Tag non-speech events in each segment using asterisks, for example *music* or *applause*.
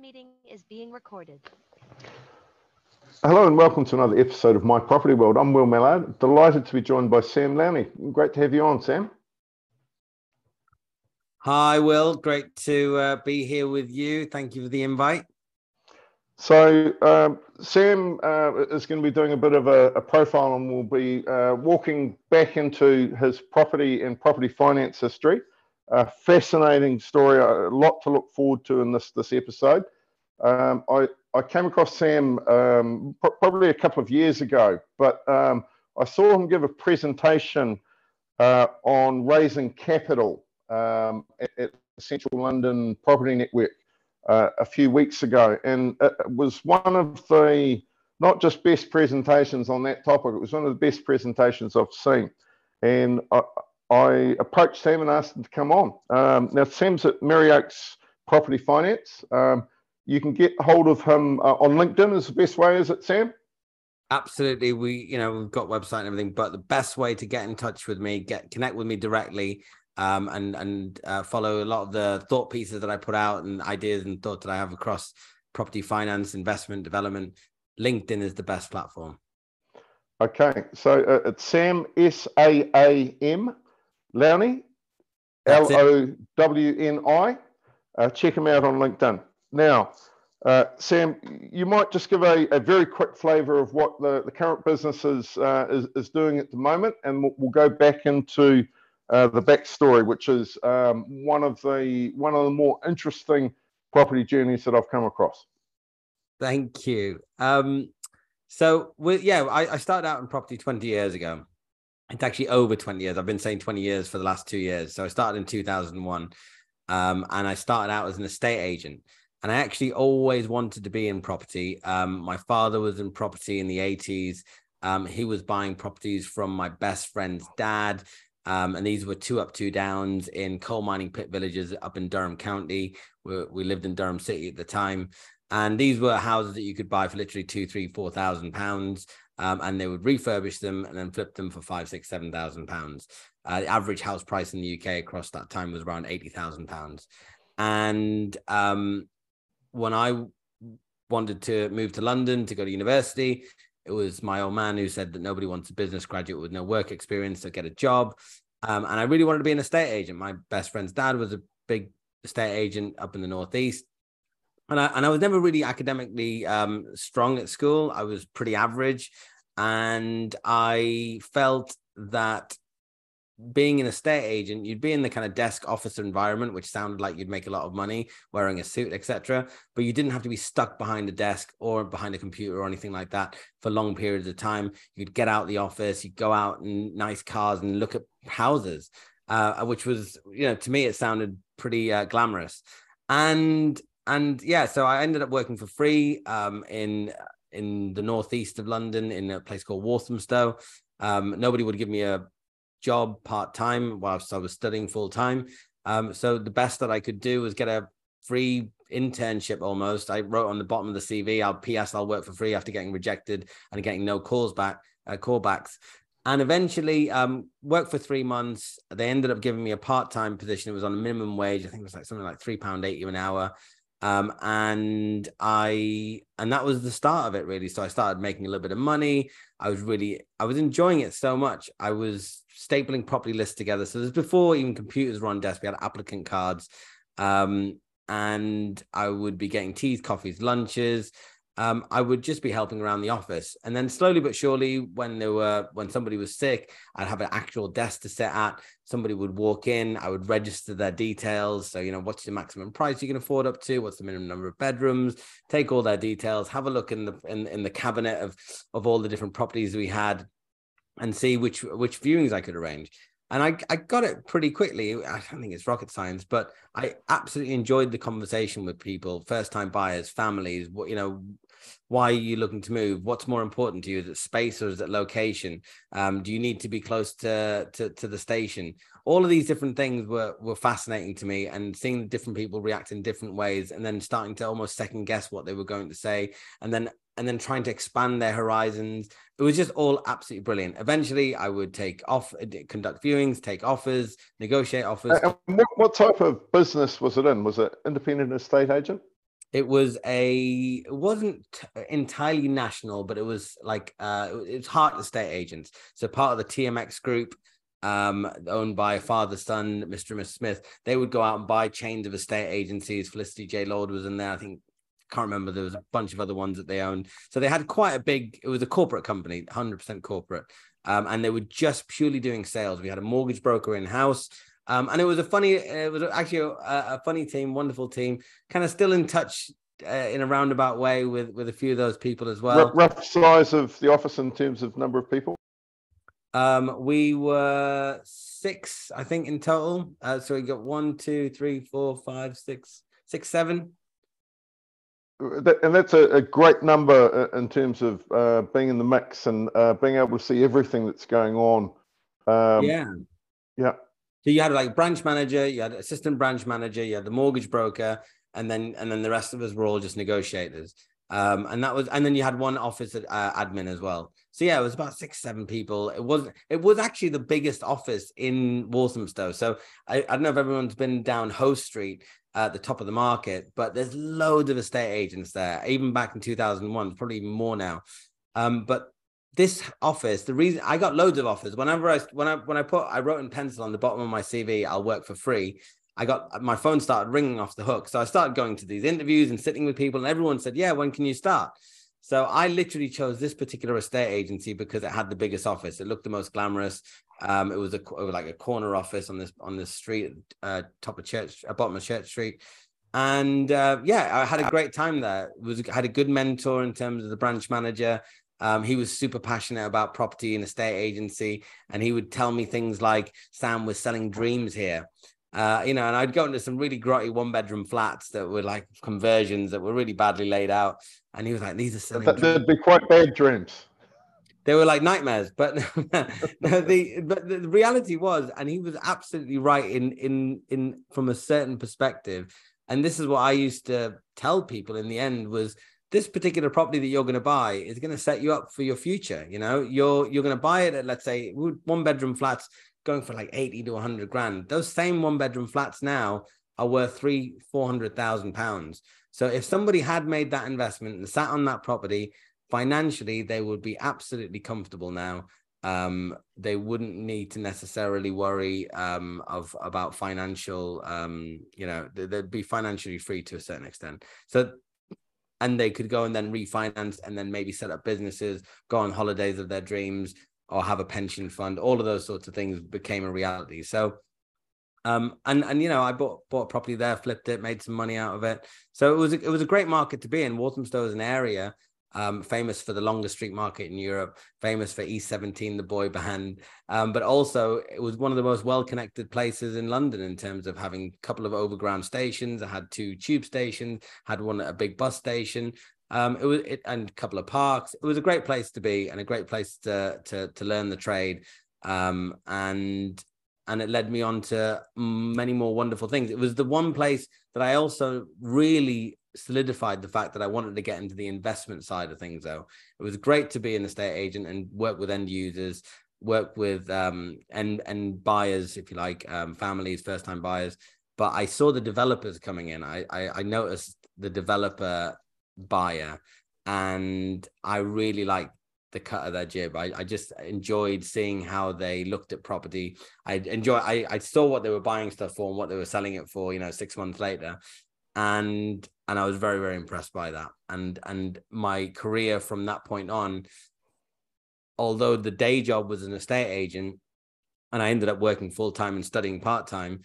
Meeting is being recorded. Hello and welcome to another episode of My Property World. I'm Will Mallard, delighted to be joined by Saam Lowni. Great to have you on, Saam. Hi, Will. Great to uh, be here with you. Thank you for the invite. So, um, Saam uh, is going to be doing a bit of a, a profile and will be uh, walking back into his property and property finance history. A fascinating story, a lot to look forward to in this, this episode. Um, I, I came across Saam um, pr- probably a couple of years ago, but um, I saw him give a presentation uh, on raising capital um, at, at Central London Property Network uh, a few weeks ago, and it was one of the not just best presentations on that topic. It was one of the best presentations I've seen, and I, I approached Saam and asked him to come on. Um, now Saam's at Merryoaks Property Finance. Um, you can get hold of him uh, on LinkedIn. Is the best way, is it, Saam? Absolutely. We, you know, we've got website and everything, but the best way to get in touch with me, get connect with me directly, um, and and uh, follow a lot of the thought pieces that I put out and ideas and thoughts that I have across property finance, investment, development. LinkedIn is the best platform. Okay, so uh, it's Saam S A A M Lowni L. O W N I. Uh, check him out on LinkedIn. Now, uh, Saam, you might just give a, a very quick flavour of what the, the current business is, uh, is is doing at the moment, and we'll, we'll go back into uh, the backstory, which is um, one of the one of the more interesting property journeys that I've come across. Thank you. Um, so yeah, I, I started out in property 20 years ago. It's actually over 20 years. I've been saying 20 years for the last two years. So I started in 2001, um, and I started out as an estate agent. And I actually always wanted to be in property. Um, my father was in property in the 80s. Um, he was buying properties from my best friend's dad. Um, and these were two up, two downs in coal mining pit villages up in Durham County. We, we lived in Durham City at the time. And these were houses that you could buy for literally two, three, four thousand pounds. Um, and they would refurbish them and then flip them for five, six, seven thousand pounds. Uh, the average house price in the UK across that time was around eighty thousand pounds. And um, when I wanted to move to London to go to university, it was my old man who said that nobody wants a business graduate with no work experience to get a job. Um, and I really wanted to be an estate agent. My best friend's dad was a big estate agent up in the Northeast. And I, and I was never really academically um, strong at school. I was pretty average. And I felt that being an estate agent, you'd be in the kind of desk officer environment, which sounded like you'd make a lot of money wearing a suit, etc. But you didn't have to be stuck behind a desk or behind a computer or anything like that for long periods of time. You'd get out the office, you'd go out in nice cars and look at houses, uh, which was, you know, to me it sounded pretty uh, glamorous. And and yeah, so I ended up working for free um, in in the northeast of London in a place called Walthamstow. Um, nobody would give me a job part time whilst I was studying full time. Um, so the best that I could do was get a free internship almost. I wrote on the bottom of the CV, I'll PS, I'll work for free after getting rejected and getting no calls back, uh, callbacks. And eventually um, worked for three months. They ended up giving me a part-time position. It was on a minimum wage. I think it was like something like three pound eighty an hour. Um, and I and that was the start of it really. So I started making a little bit of money. I was really I was enjoying it so much. I was stapling property lists together. So this before even computers were on desk. We had applicant cards. Um, and I would be getting teas, coffees, lunches. Um, I would just be helping around the office, and then slowly but surely, when there were when somebody was sick, I'd have an actual desk to sit at. Somebody would walk in, I would register their details. So you know, what's the maximum price you can afford up to? What's the minimum number of bedrooms? Take all their details, have a look in the in, in the cabinet of of all the different properties we had, and see which which viewings I could arrange and I, I got it pretty quickly. I don't think it's rocket science, but I absolutely enjoyed the conversation with people, first time buyers, families. What you know, why are you looking to move? What's more important to you? Is it space or is it location? Um, do you need to be close to, to to the station? All of these different things were were fascinating to me, and seeing different people react in different ways, and then starting to almost second guess what they were going to say, and then and then trying to expand their horizons. It was just all absolutely brilliant. Eventually, I would take off, conduct viewings, take offers, negotiate offers. Uh, what, what, type of business was it in? Was it independent estate agent? It was a. It wasn't entirely national, but it was like uh, it was haart Estate Agents, so part of the TMX group um, owned by father son, Mr. and Mrs. Smith, they would go out and buy chains of estate agencies. Felicity J. Lord was in there. I think can't remember. There was a bunch of other ones that they owned. So they had quite a big. It was a corporate company, hundred percent corporate, um, and they were just purely doing sales. We had a mortgage broker in house. Um, and it was a funny, it was actually a, a funny team, wonderful team, kind of still in touch uh, in a roundabout way with with a few of those people as well. Rough size of the office in terms of number of people. Um, we were six, I think, in total. Uh, so we got one, two, three, four, five, six, six, seven and that's a, a, great number in terms of uh, being in the mix and uh, being able to see everything that's going on. Um, yeah. Yeah. You had like branch manager, you had assistant branch manager, you had the mortgage broker, and then and then the rest of us were all just negotiators. Um, and that was, and then you had one office uh, admin as well. So yeah, it was about six, seven people. It was, it was actually the biggest office in Walthamstow. So I, I don't know if everyone's been down Hoe Street, at the top of the market, but there's loads of estate agents there. Even back in 2001, probably more now. Um, but this office, the reason I got loads of offers whenever I when I when I put I wrote in pencil on the bottom of my CV, I'll work for free. I got my phone started ringing off the hook, so I started going to these interviews and sitting with people, and everyone said, "Yeah, when can you start?" So I literally chose this particular estate agency because it had the biggest office. It looked the most glamorous. Um, it was a it was like a corner office on this on this street, uh, top of Church, uh, bottom of Church Street, and uh, yeah, I had a great time there. Was had a good mentor in terms of the branch manager. Um, he was super passionate about property and estate agency, and he would tell me things like, "Saam was selling dreams here." Uh, you know, and I'd go into some really grotty one bedroom flats that were like conversions that were really badly laid out. And he was like, these are selling. They'd be quite bad dreams they were like nightmares but *laughs* *laughs* the but the reality was and he was absolutely right in in in from a certain perspective and this is what i used to tell people in the end was this particular property that you're going to buy is going to set you up for your future you know? You're you're going to buy it at let's say one bedroom flats going for like 80 to 100 grand. Those same one bedroom flats now are worth three four hundred thousand pounds. So if somebody had made that investment and sat on that property financially they would be absolutely comfortable now. Um, they wouldn't need to necessarily worry um, of about financial um, you know they'd be financially free to a certain extent. So and they could go and then refinance and then maybe set up businesses go on holidays of their dreams or have a pension fund all of those sorts of things became a reality so um, and and you know, I bought bought property there, flipped it, made some money out of it. So it was a, it was a great market to be in. Walthamstow is an area um, famous for the longest street market in Europe, famous for E17, the boy band, um, but also it was one of the most well-connected places in London in terms of having a couple of overground stations. I had two tube stations, had one at a big bus station. Um, it was it, and a couple of parks. It was a great place to be and a great place to to to learn the trade. Um, and and it led me on to many more wonderful things. It was the one place that I also really solidified the fact that I wanted to get into the investment side of things. Though it was great to be an estate agent and work with end users, work with um and and buyers, if you like, um, families, first time buyers. But I saw the developers coming in. I, I I noticed the developer buyer, and I really liked the cut of their jib. I, I just enjoyed seeing how they looked at property. I enjoy I, I saw what they were buying stuff for and what they were selling it for, you know, six months later and and I was very very impressed by that. And and my career from that point on, although the day job was an estate agent, and I ended up working full time and studying part time.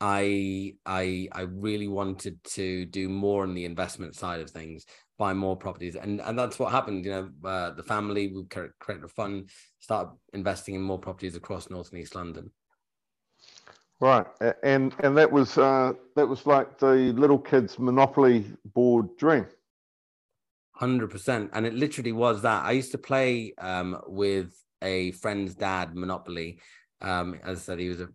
I I I really wanted to do more on the investment side of things, buy more properties, and and that's what happened. You know, uh, the family we created a fund, start investing in more properties across North and East London. Right, and and that was uh, that was like the little kids' monopoly board dream. Hundred percent, and it literally was that. I used to play um, with a friend's dad Monopoly. Um, as I said, he was a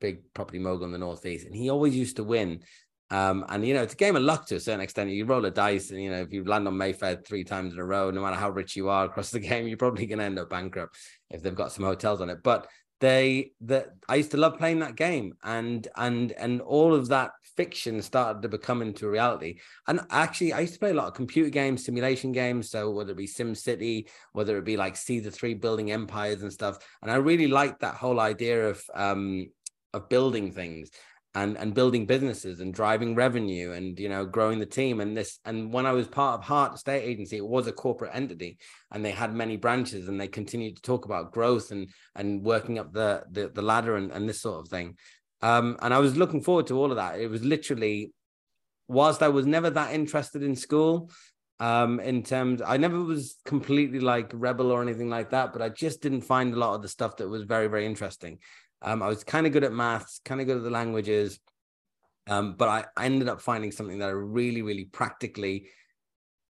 big property mogul in the northeast, and he always used to win. Um, and you know, it's a game of luck to a certain extent. You roll a dice, and you know, if you land on Mayfair three times in a row, no matter how rich you are across the *laughs* game, you're probably going to end up bankrupt if they've got some hotels on it. But they that I used to love playing that game and and and all of that fiction started to become into reality. And actually I used to play a lot of computer games, simulation games. So whether it be Sim City, whether it be like Caesar 3 building empires and stuff. And I really liked that whole idea of um of building things and and building businesses and driving revenue and you know growing the team and this and when i was part of haart Estate Agency it was a corporate entity and they had many branches and they continued to talk about growth and and working up the the, the ladder and, and this sort of thing. Um and i was looking forward to all of that. It was literally whilst i was never that interested in school um in terms i never was completely like rebel or anything like that but i just didn't find a lot of the stuff that was very very interesting um, I was kind of good at maths, kind of good at the languages, um, but I, I ended up finding something that I really, really practically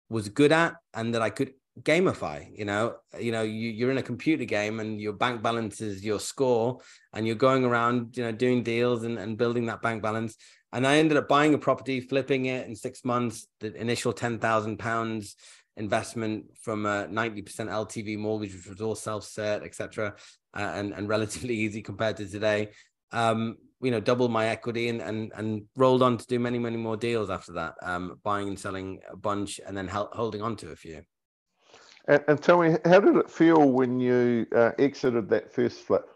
was good at, and that I could gamify. You know, you know, you, you're in a computer game, and your bank balance is your score, and you're going around, you know, doing deals and, and building that bank balance. And I ended up buying a property, flipping it in six months. The initial ten thousand pounds investment from a 90% LTV mortgage, which was all self-cert, etc uh, and and relatively *laughs* easy compared to today. Um, you know, doubled my equity and and and rolled on to do many many more deals after that, um, buying and selling a bunch, and then holding on to a few. And, and, tell me, how did it feel when you uh, exited that first flip?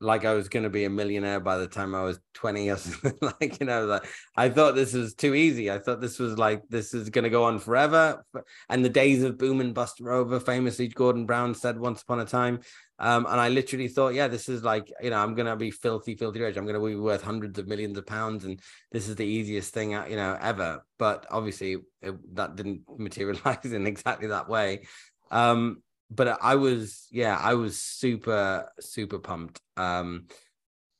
Like I was going to be a millionaire by the time I was 20 or *laughs* something. like, you know, like I thought this was too easy. I thought this was like, this is going to go on forever. And the days of boom and bust are over. Famously, Gordon Brown said once upon a time. Um, and I literally thought, yeah, this is like, you know, I'm going to be filthy, filthy rich. I'm going to be worth hundreds of millions of pounds. And this is the easiest thing, you know, ever. But obviously it, that didn't *laughs* materialize in exactly that way. Um, but I was, yeah, I was super, super pumped. Um,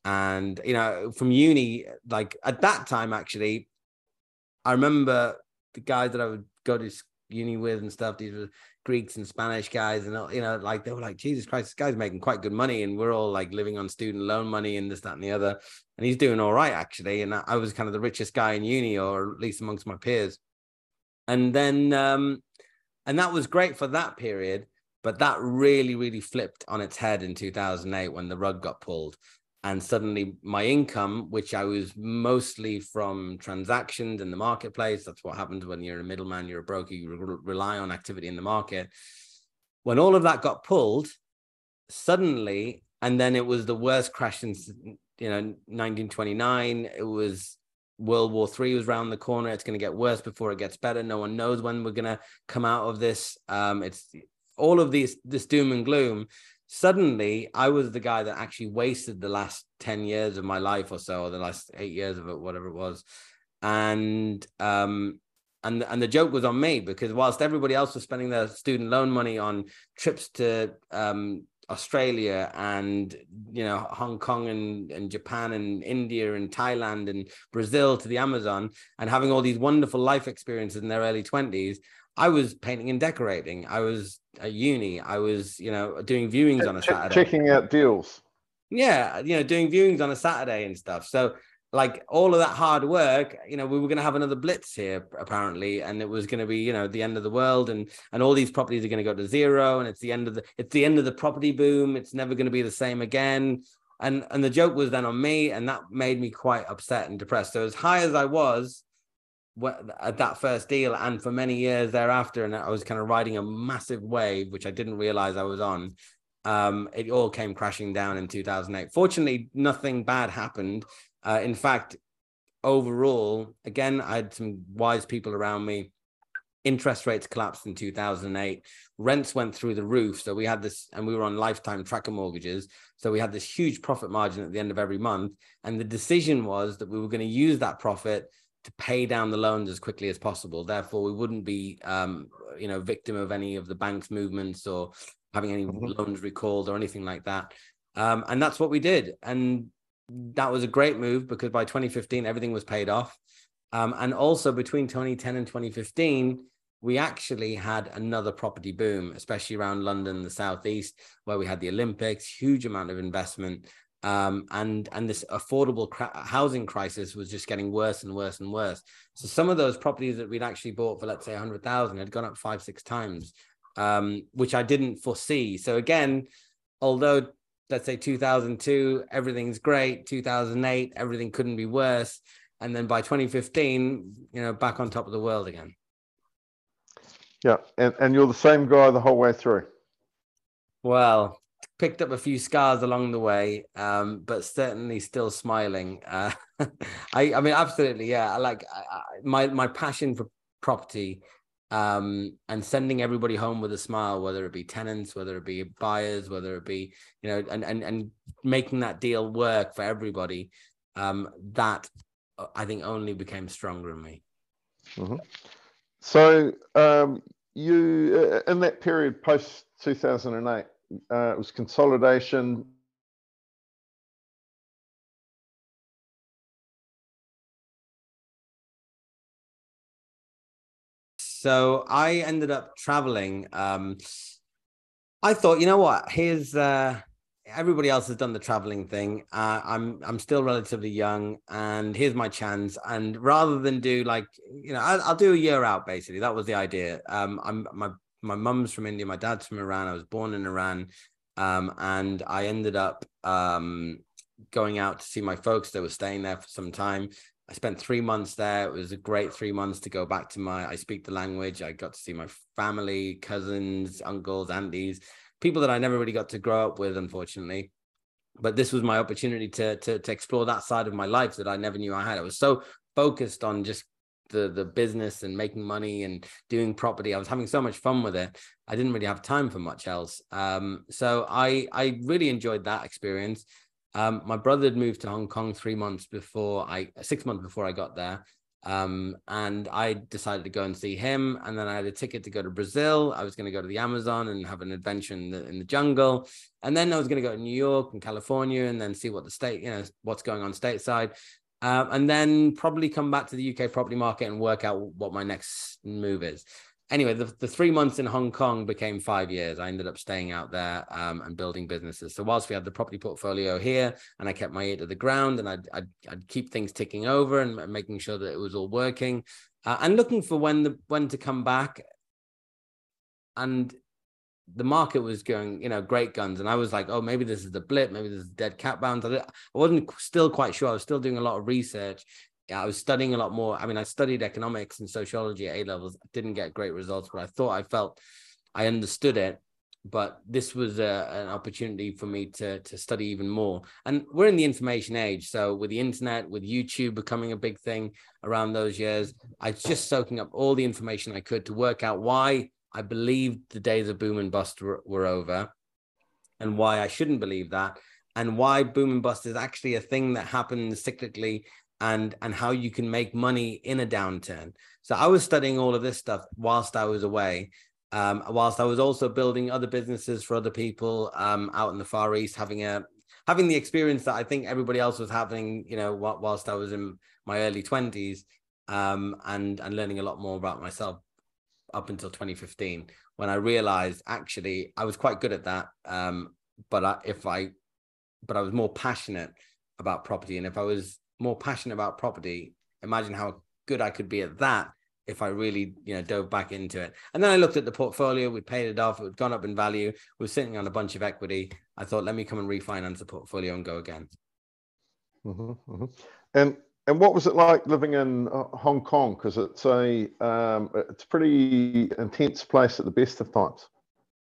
and you know, from uni, like at that time, actually, I remember the guys that I would go to uni with and stuff. These were Greeks and Spanish guys, and you know, like they were like, Jesus Christ, this guy's making quite good money, and we're all like living on student loan money and this, that, and the other. And he's doing all right actually. And I was kind of the richest guy in uni, or at least amongst my peers. And then, um, and that was great for that period. But that really, really flipped on its head in 2008 when the rug got pulled. And suddenly, my income, which I was mostly from transactions in the marketplace, that's what happens when you're a middleman, you're a broker, you re- rely on activity in the market. When all of that got pulled, suddenly, and then it was the worst crash since you know 1929. It was World War Three was around the corner. It's going to get worse before it gets better. No one knows when we're going to come out of this. Um, it's all of these this doom and gloom suddenly i was the guy that actually wasted the last 10 years of my life or so or the last eight years of it whatever it was. And um and and the joke was on me because whilst everybody else was spending their student loan money on trips to um Australia and you know Hong Kong and, and Japan and India and Thailand and Brazil to the Amazon and having all these wonderful life experiences in their early 20s I was painting and decorating. I was at uni. I was, you know, doing viewings on a Saturday. Checking out deals. Yeah, you know, doing viewings on a Saturday and stuff. So, like all of that hard work, you know, we were going to have another blitz here apparently, and it was going to be, you know, the end of the world, and and all these properties are going to go to zero, and it's the end of the it's the end of the property boom. It's never going to be the same again. And and the joke was then on me, and that made me quite upset and depressed. So as high as I was, at that first deal and for many years thereafter and i was kind of riding a massive wave which i didn't realize i was on um, it all came crashing down in 2008 fortunately nothing bad happened uh, in fact overall, again, I had some wise people around me. Interest rates collapsed in 2008. Rents went through the roof. So we had this, and we were on lifetime tracker mortgages. So we had this huge profit margin at the end of every month. And the decision was that we were going to use that profit to pay down the loans as quickly as possible. Therefore, we wouldn't be, um, you know, victim of any of the bank's movements or having any mm-hmm. loans recalled or anything like that. Um, and that's what we did. And that was a great move because by 2015, everything was paid off. Um, and also between 2010 and 2015, we actually had another property boom, especially around London, the southeast, where we had the Olympics, huge amount of investment, um, and and this affordable cra- housing crisis was just getting worse and worse and worse. So some of those properties that we'd actually bought for let's say a hundred thousand had gone up five six times, um, which I didn't foresee. So again, although let's say 2002 everything's great, 2008 everything couldn't be worse, and then by 2015, you know, back on top of the world again. Yeah, and, and you're the same guy the whole way through. Well, picked up a few scars along the way, um, but certainly still smiling. Uh, *laughs* I, I mean, absolutely, yeah. Like I, my my passion for property um, and sending everybody home with a smile, whether it be tenants, whether it be buyers, whether it be you know, and and and making that deal work for everybody. Um, that I think only became stronger in me. Mm-hmm. So um, you uh, in that period post 2008, uh, it was consolidation. So I ended up traveling. Um, I thought, you know what? Here's uh, everybody else has done the traveling thing. Uh, I'm I'm still relatively young, and here's my chance. And rather than do like you know, I'll, I'll do a year out. Basically, that was the idea. Um, I'm my my mum's from India, my dad's from Iran. I was born in Iran, um, and I ended up um going out to see my folks. They were staying there for some time. I spent three months there. It was a great three months to go back to my. I speak the language. I got to see my family, cousins, uncles, aunties people that I never really got to grow up with, unfortunately. But this was my opportunity to to to explore that side of my life that I never knew I had. I was so focused on just the the business and making money and doing property. I was having so much fun with it. I didn't really have time for much else. Um, so I I really enjoyed that experience. Um, my brother had moved to Hong Kong three months before I six months before I got there, um, and I decided to go and see him. And then I had a ticket to go to Brazil. I was going to go to the Amazon and have an adventure in the, in the jungle. And then I was going to go to New York and California and then see what the state, you know, what's going on stateside. Um, and then probably come back to the UK property market and work out what my next move is anyway, the, the three months in Hong Kong became five years. I ended up staying out there um, and building businesses. So whilst we had the property portfolio here, and I kept my ear to the ground, and I'd, I'd, I'd keep things ticking over and making sure that it was all working, uh, and looking for when the when to come back. And the market was going, you know, great guns, and I was like, oh, maybe this is the blip, maybe this is dead cat bounce. I wasn't still quite sure. I was still doing a lot of research, I was studying a lot more. I mean, I studied economics and sociology at A levels. Didn't get great results, but I thought I felt I understood it. But this was a, an opportunity for me to to study even more. And we're in the information age, so with the internet, with YouTube becoming a big thing around those years, I was just soaking up all the information I could to work out why I believed the days of boom and bust were, were over, and why I shouldn't believe that, and why boom and bust is actually a thing that happens cyclically and and how you can make money in a downturn. So I was studying all of this stuff whilst I was away. Um, whilst I was also building other businesses for other people um, out in the Far East, having a having the experience that I think everybody else was having, you know, whilst I was in my early twenties, um, and and learning a lot more about myself up until 2015, when I realized actually I was quite good at that, um, but I, if I, but I was more passionate about property, and if I was more passionate about property, imagine how good I could be at that if I really, you know, dove back into it. And then I looked at the portfolio, we paid it off, it had gone up in value, we were sitting on a bunch of equity. I thought, let me come and refinance the portfolio and go again. Mm-hmm, mm-hmm. And and what was it like living in uh, Hong Kong? Because it's a um, it's a pretty intense place at the best of times.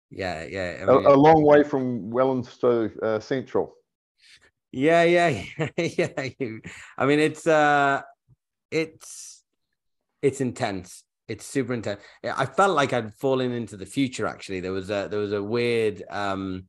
Yeah, yeah. I mean, a, a, long way from Wellington to uh, Central. Yeah, *laughs* yeah, yeah. I mean, it's uh, it's it's intense. It's super intense. I felt like I'd fallen into the future. Actually, there was a there was a weird um,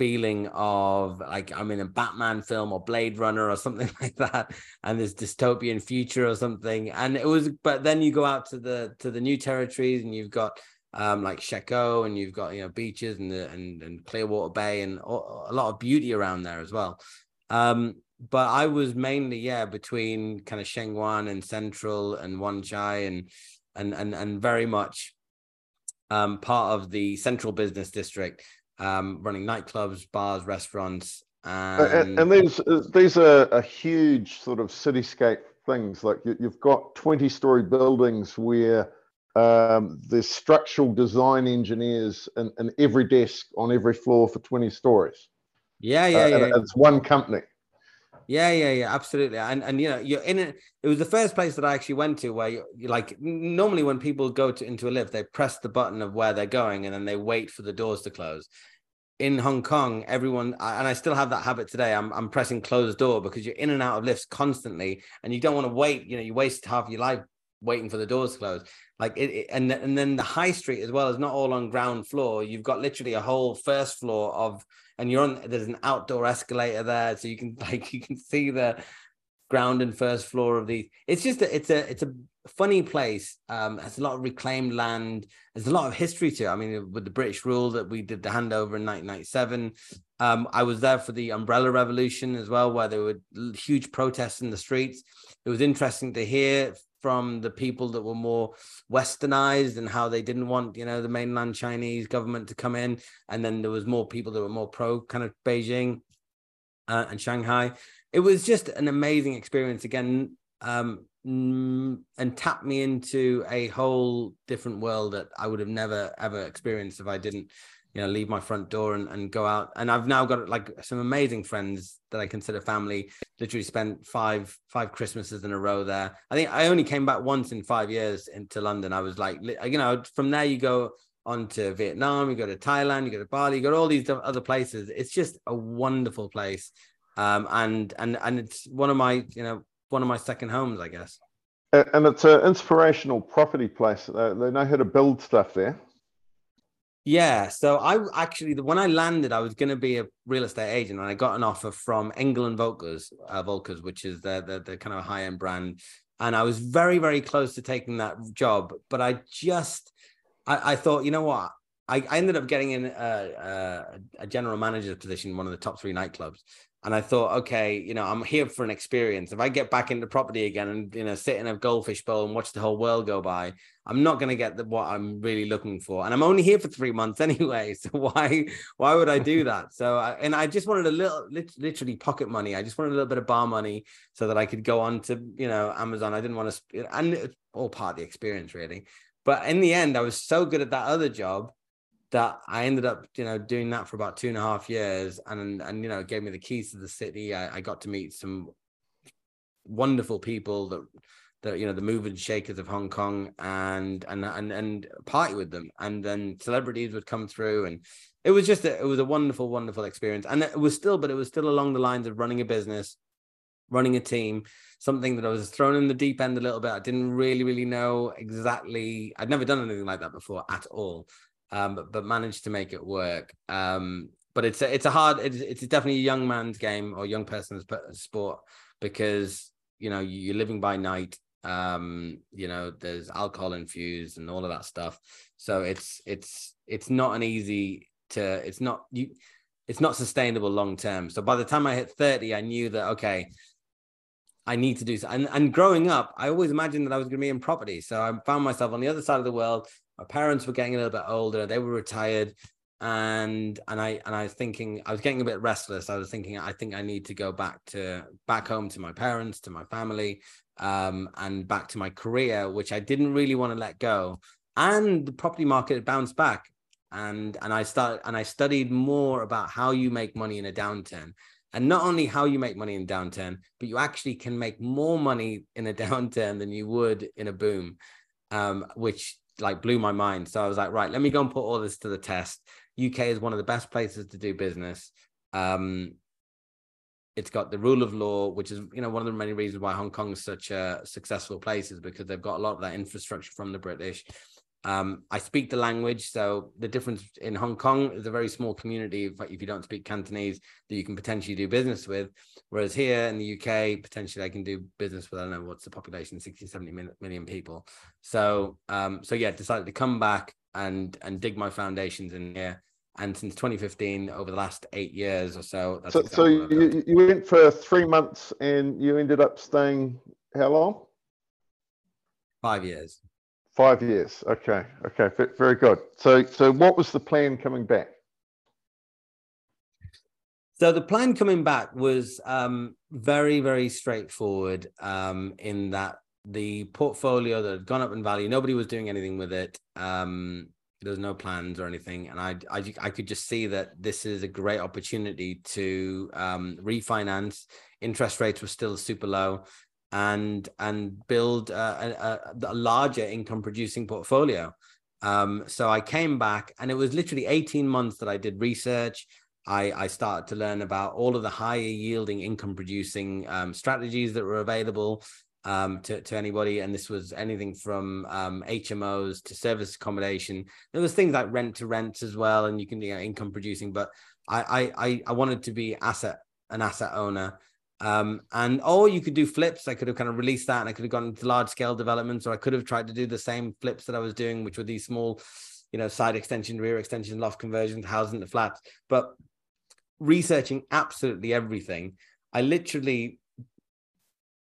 feeling of like I'm in a Batman film or Blade Runner or something *laughs* like that, and this dystopian future or something. And it was, but then you go out to the to the new territories and you've got um, like Shek O and you've got you know beaches and the, and and Clearwater Bay and a lot of beauty around there as well. Um, but I was mainly yeah between kind of Sheung Wan and Central and Wan Chai and and and and very much um, part of the Central Business District, um, running nightclubs, bars, restaurants, and, and, and these these are a huge sort of cityscape things. Like you, have got twenty story buildings where um, there's structural design engineers in, in every desk on every floor for twenty stories. Yeah, yeah, uh, yeah. It's one company. Yeah, yeah, yeah, absolutely. And and you know, you're in it. It was the first place that I actually went to where you like normally when people go to into a lift, they press the button of where they're going and then they wait for the doors to close. In Hong Kong, everyone and I still have that habit today. I'm I'm pressing close door because you're in and out of lifts constantly, and you don't want to wait. You know, you waste half your life waiting for the doors to close. Like it, it, and and then the high street as well is not all on ground floor. You've got literally a whole first floor of and you're on there's an outdoor escalator there so you can *laughs* like you can see the ground and first floor of the it's just a, it's a it's a funny place. Um there's a lot of reclaimed land. There's a lot of history to it. I mean with the british rule that we did the handover in 1997 um i was there for the umbrella revolution as well where there were huge protests in the streets. It was interesting to hear from the people that were more westernized and how they didn't want you know the mainland chinese government to come in. And then there was more people that were more pro kind of beijing uh, and shanghai. It was just an amazing experience. Again um, and tapped me into a whole different world that i would have never ever experienced if i didn't you know leave my front door and, and go out. And i've now got like some amazing friends that i consider family. Literally spent five five christmases in a row there. I think i only came back once in five years into london. I was like you know from there you go on to vietnam you go to thailand you go to bali you go to all these other places. It's just a wonderful place. Um, and and and it's one of my you know one of my second homes i guess. And it's an inspirational property place. They know how to build stuff there yeah, so I actually when I landed, I was going to be a real estate agent, and I got an offer from Engel and Volkers, uh, Volkers, which is the, the the kind of high end brand, and I was very very close to taking that job, but I just I, I thought, you know what, I, I ended up getting in a, a, a general manager position in one of the top three nightclubs, and I thought, okay, you know, I'm here for an experience. If I get back into property again and you know sit in a goldfish bowl and watch the whole world go by, I'm not going to get the, what I'm really looking for. And I'm only here for three months *laughs* anyway, so why why would I do *laughs* that? So and I just wanted a little, literally pocket money. I just wanted a little bit of bar money so that I could go on to you know Amazon. I didn't want to, and it's all part of the experience really. But in the end, I was so good at that other job that I ended up, you know, doing that for about two and a half years, and and you know, gave me the keys to the city. I, I got to meet some wonderful people that that you know the movers and shakers of Hong Kong, and and and and party with them, and then celebrities would come through, and it was just a, it was a wonderful, wonderful experience, and it was still, but it was still along the lines of running a business, running a team, something that I was thrown in the deep end a little bit. I didn't really, really know exactly. I'd never done anything like that before at all um, but, but managed to make it work. Um, but it's a, it's a hard, it's, it's definitely a young man's game or young person's sport because you know you're living by night. Um, you know, there's alcohol infused and all of that stuff. So it's it's it's not an easy to. It's not you. It's not sustainable long term. So by the time I hit 30, I knew that okay, I need to do so. And, and growing up, I always imagined that I was going to be in property. So I found myself on the other side of the world. My parents were getting a little bit older. They were retired. And and i and i was thinking i was getting a bit restless. I was thinking i think i need to go back to back home to my parents to my family um, and back to my career which i didn't really want to let go. And the property market bounced back. And and i started and i studied more about how you make money in a downturn and not only how you make money in downturn but you actually can make more money in a *laughs* downturn than you would in a boom um, which like blew my mind. So I was like, right, let me go and put all this to the test. UK is one of the best places to do business. Um, it's got the rule of law, which is you know one of the many reasons why Hong Kong is such a successful place is because they've got a lot of that infrastructure from the British. Um, I speak the language, so the difference in Hong Kong is a very small community. If, you don't speak Cantonese, that you can potentially do business with, whereas here in the UK, potentially I can do business with I don't know what's the population, 60, 70 million people. So, um, so yeah, decided to come back and and dig my foundations in here. And since 2015, over the last eight years or so, so, exactly so you, you went for three months and you ended up staying how long? Five years. Five years. Okay. Okay. Very good. So, so what was the plan coming back? So the plan coming back was um, very, very straightforward. Um, in that the portfolio that had gone up in value, nobody was doing anything with it. Um, there was no plans or anything, and I, I, I could just see that this is a great opportunity to um, refinance. Interest rates were still super low and and build a, a, a larger income producing portfolio. Um, so I came back, and it was literally 18 months that I did research. I, I started to learn about all of the higher yielding income producing um, strategies that were available um, to, to anybody. And this was anything from um, HMOs to service accommodation. There was things like rent to rent as well, and you can you know, income producing. But I, I I wanted to be asset an asset owner um, and or you could do flips. I could have kind of released that and I could have gone into large scale developments, or I could have tried to do the same flips that I was doing, which were these small, you know, side extension, rear extension, loft conversions, housing the flats. But researching absolutely everything, I literally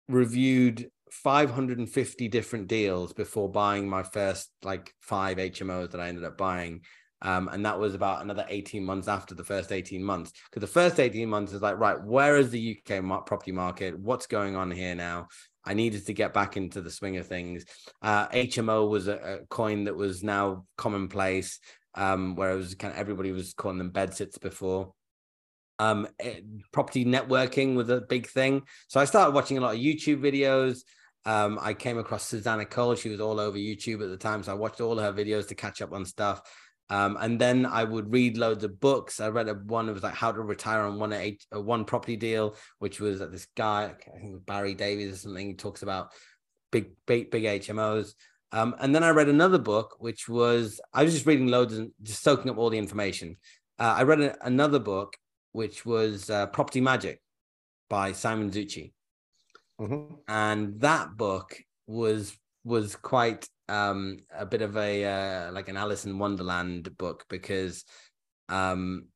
reviewed 550 different deals before buying my first like five HMOs that I ended up buying. Um, and that was about another 18 months after the first 18 months. Because the first 18 months is like, right, where is the UK property market? What's going on here now? I needed to get back into the swing of things. Uh, HMO was a, a, coin that was now commonplace, um, where it was kind of everybody was calling them bedsits before. Um, it, eh, property networking was a big thing. So I started watching a lot of YouTube videos. Um, I came across Susanna Cole. She was all over YouTube at the time. So I watched all her videos to catch up on stuff. Um, and then I would read loads of books. I read a, one that was like how to retire on one eight, uh, one property deal, which was this guy, I think Barry Davies or something. He talks about big, big, big HMOs. Um, and then I read another book, which was I was just reading loads and just soaking up all the information. Uh, I read a, another book, which was uh, Property Magic by Simon Zutshi, mm-hmm. and that book was was quite um, a bit of a uh, like an Alice in Wonderland book because um,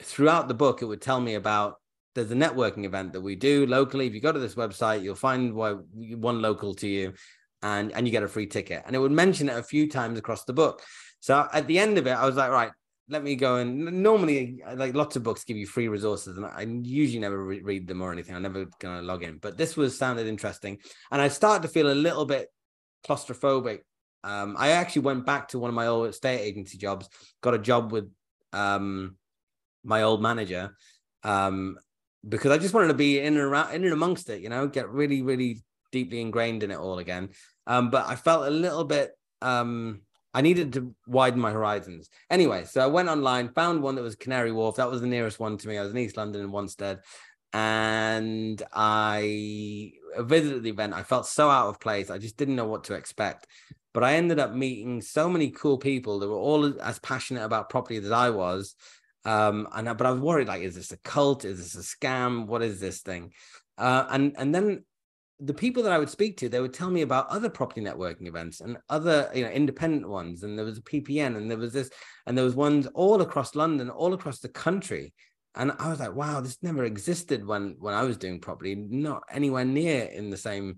throughout the book it would tell me about there's a networking event that we do locally. If you go to this website, you'll find one local to you, and and you get a free ticket. And it would mention it a few times across the book. So at the end of it, I was like, right, let me go and normally like lots of books give you free resources and i usually never re- read them or anything. I'm never gonna log in but this was sounded interesting and i started to feel a little bit claustrophobic. Um, i actually went back to one of my old estate agency jobs got a job with um, my old manager um, because i just wanted to be in and around in and amongst it you know get really really deeply ingrained in it all again. Um, but i felt a little bit um, I needed to widen my horizons. Anyway, so I went online, found one that was Canary Wharf. That was the nearest one to me. I was in East London in Wanstead. And I visited the event. I felt so out of place. I just didn't know what to expect. But I ended up meeting so many cool people that were all as passionate about property as I was. Um, and I, but I was worried, like, is this a cult? Is this a scam? What is this thing? Uh, and and then the people that I would speak to, they would tell me about other property networking events and other, you know, independent ones. And there was a PPN and there was this, and there was ones all across London, all across the country. And I was like, wow, this never existed when when I was doing property, not anywhere near in the same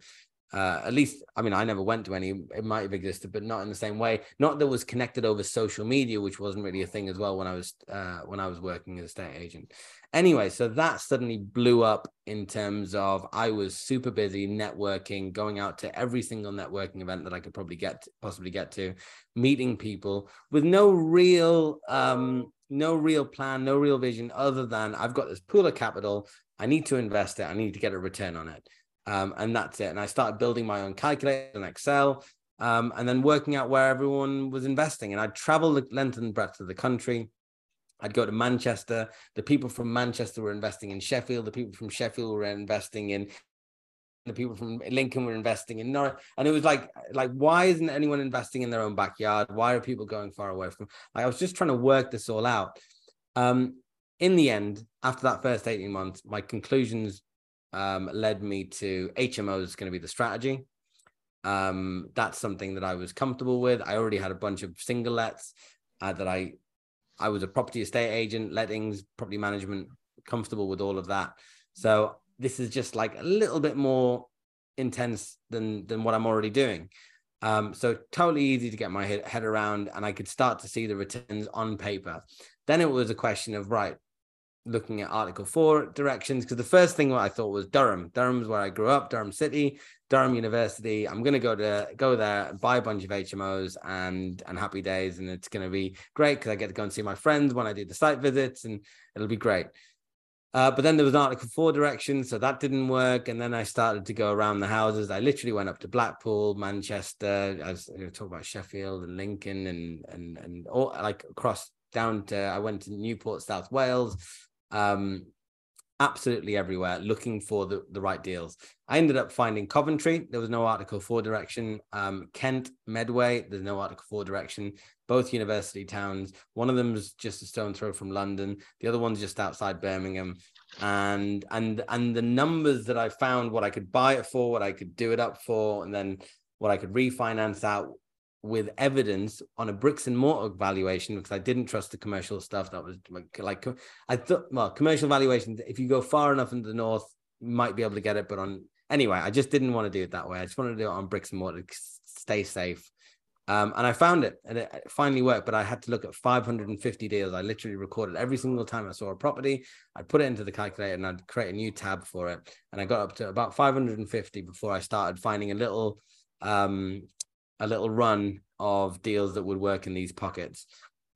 uh, at least i mean i never went to any it might have existed but not in the same way. Not that was connected over social media which wasn't really a thing as well when i was uh, when i was working as a state agent. Anyway so that suddenly blew up in terms of i was super busy networking going out to every single networking event that i could probably get possibly get to meeting people with no real um no real plan no real vision other than i've got this pool of capital. I need to invest it. I need to get a return on it um, and that's it. And I started building my own calculator in Excel, um, and then working out where everyone was investing. And I'd travel the length and breadth of the country. I'd go to Manchester. The people from Manchester were investing in Sheffield. The people from Sheffield were investing in the people from Lincoln were investing in Norwich. And it was like, like, why isn't anyone investing in their own backyard? Why are people going far away from? Like, I was just trying to work this all out. Um, in the end, after that first 18 months, my conclusions um, led me to HMO is going to be the strategy. Um, that's something that I was comfortable with. I already had a bunch of single lets uh, that I, I was a property estate agent, lettings, property management, comfortable with all of that. So this is just like a little bit more intense than than what I'm already doing. Um, so totally easy to get my head, head around, and I could start to see the returns on paper. Then it was a question of right, looking at Article 4 directions because the first thing what I thought was Durham. Durham's where I grew up, Durham City, Durham University. I'm going to go to go there, buy a bunch of HMOs and and happy days and it's going to be great because I get to go and see my friends when I do the site visits and it'll be great. Uh, but then there was Article 4 directions, so that didn't work. And then I started to go around the houses. I literally went up to Blackpool, Manchester. I was you know, talking about Sheffield and Lincoln and and and all like across down to I went to Newport, South Wales um, absolutely everywhere looking for the, the right deals. I ended up finding Coventry. There was no Article 4 direction. Um, Kent, Medway, there's no Article 4 direction. Both university towns. One of them's just a stone throw from London. The other one's just outside Birmingham. And and and the numbers that I found, what I could buy it for, what I could do it up for, and then what I could refinance out with evidence on a bricks and mortar valuation because I didn't trust the commercial stuff. That was like, I thought, well, commercial valuation, if you go far enough into the north, you might be able to get it. But on anyway, I just didn't want to do it that way. I just wanted to do it on bricks and mortar, stay safe. Um, and I found it and it finally worked, but I had to look at 550 deals. I literally recorded every single time I saw a property. I'd put it into the calculator and I'd create a new tab for it. And I got up to about 550 before I started finding a little um, a little run of deals that would work in these pockets.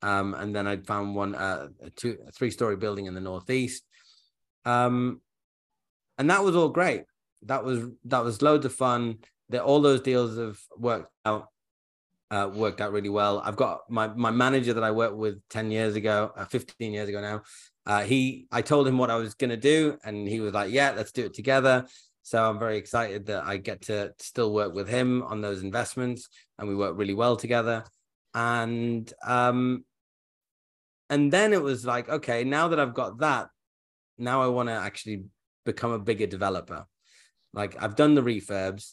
Um, and then I found one, uh, a two, a three story building in the Northeast. Um, and that was all great. That was, that was loads of fun. That all those deals have worked out, uh, worked out really well. I've got my, my manager that I worked with 10 years ago, uh, 15 years ago now. Uh, he, I told him what I was to do and he was like, yeah, let's do it together. So I'm very excited that I get to still work with him on those investments, and we work really well together. And um, and then it was like, okay, now that I've got that, now I want to actually become a bigger developer. Like I've done the refurbs,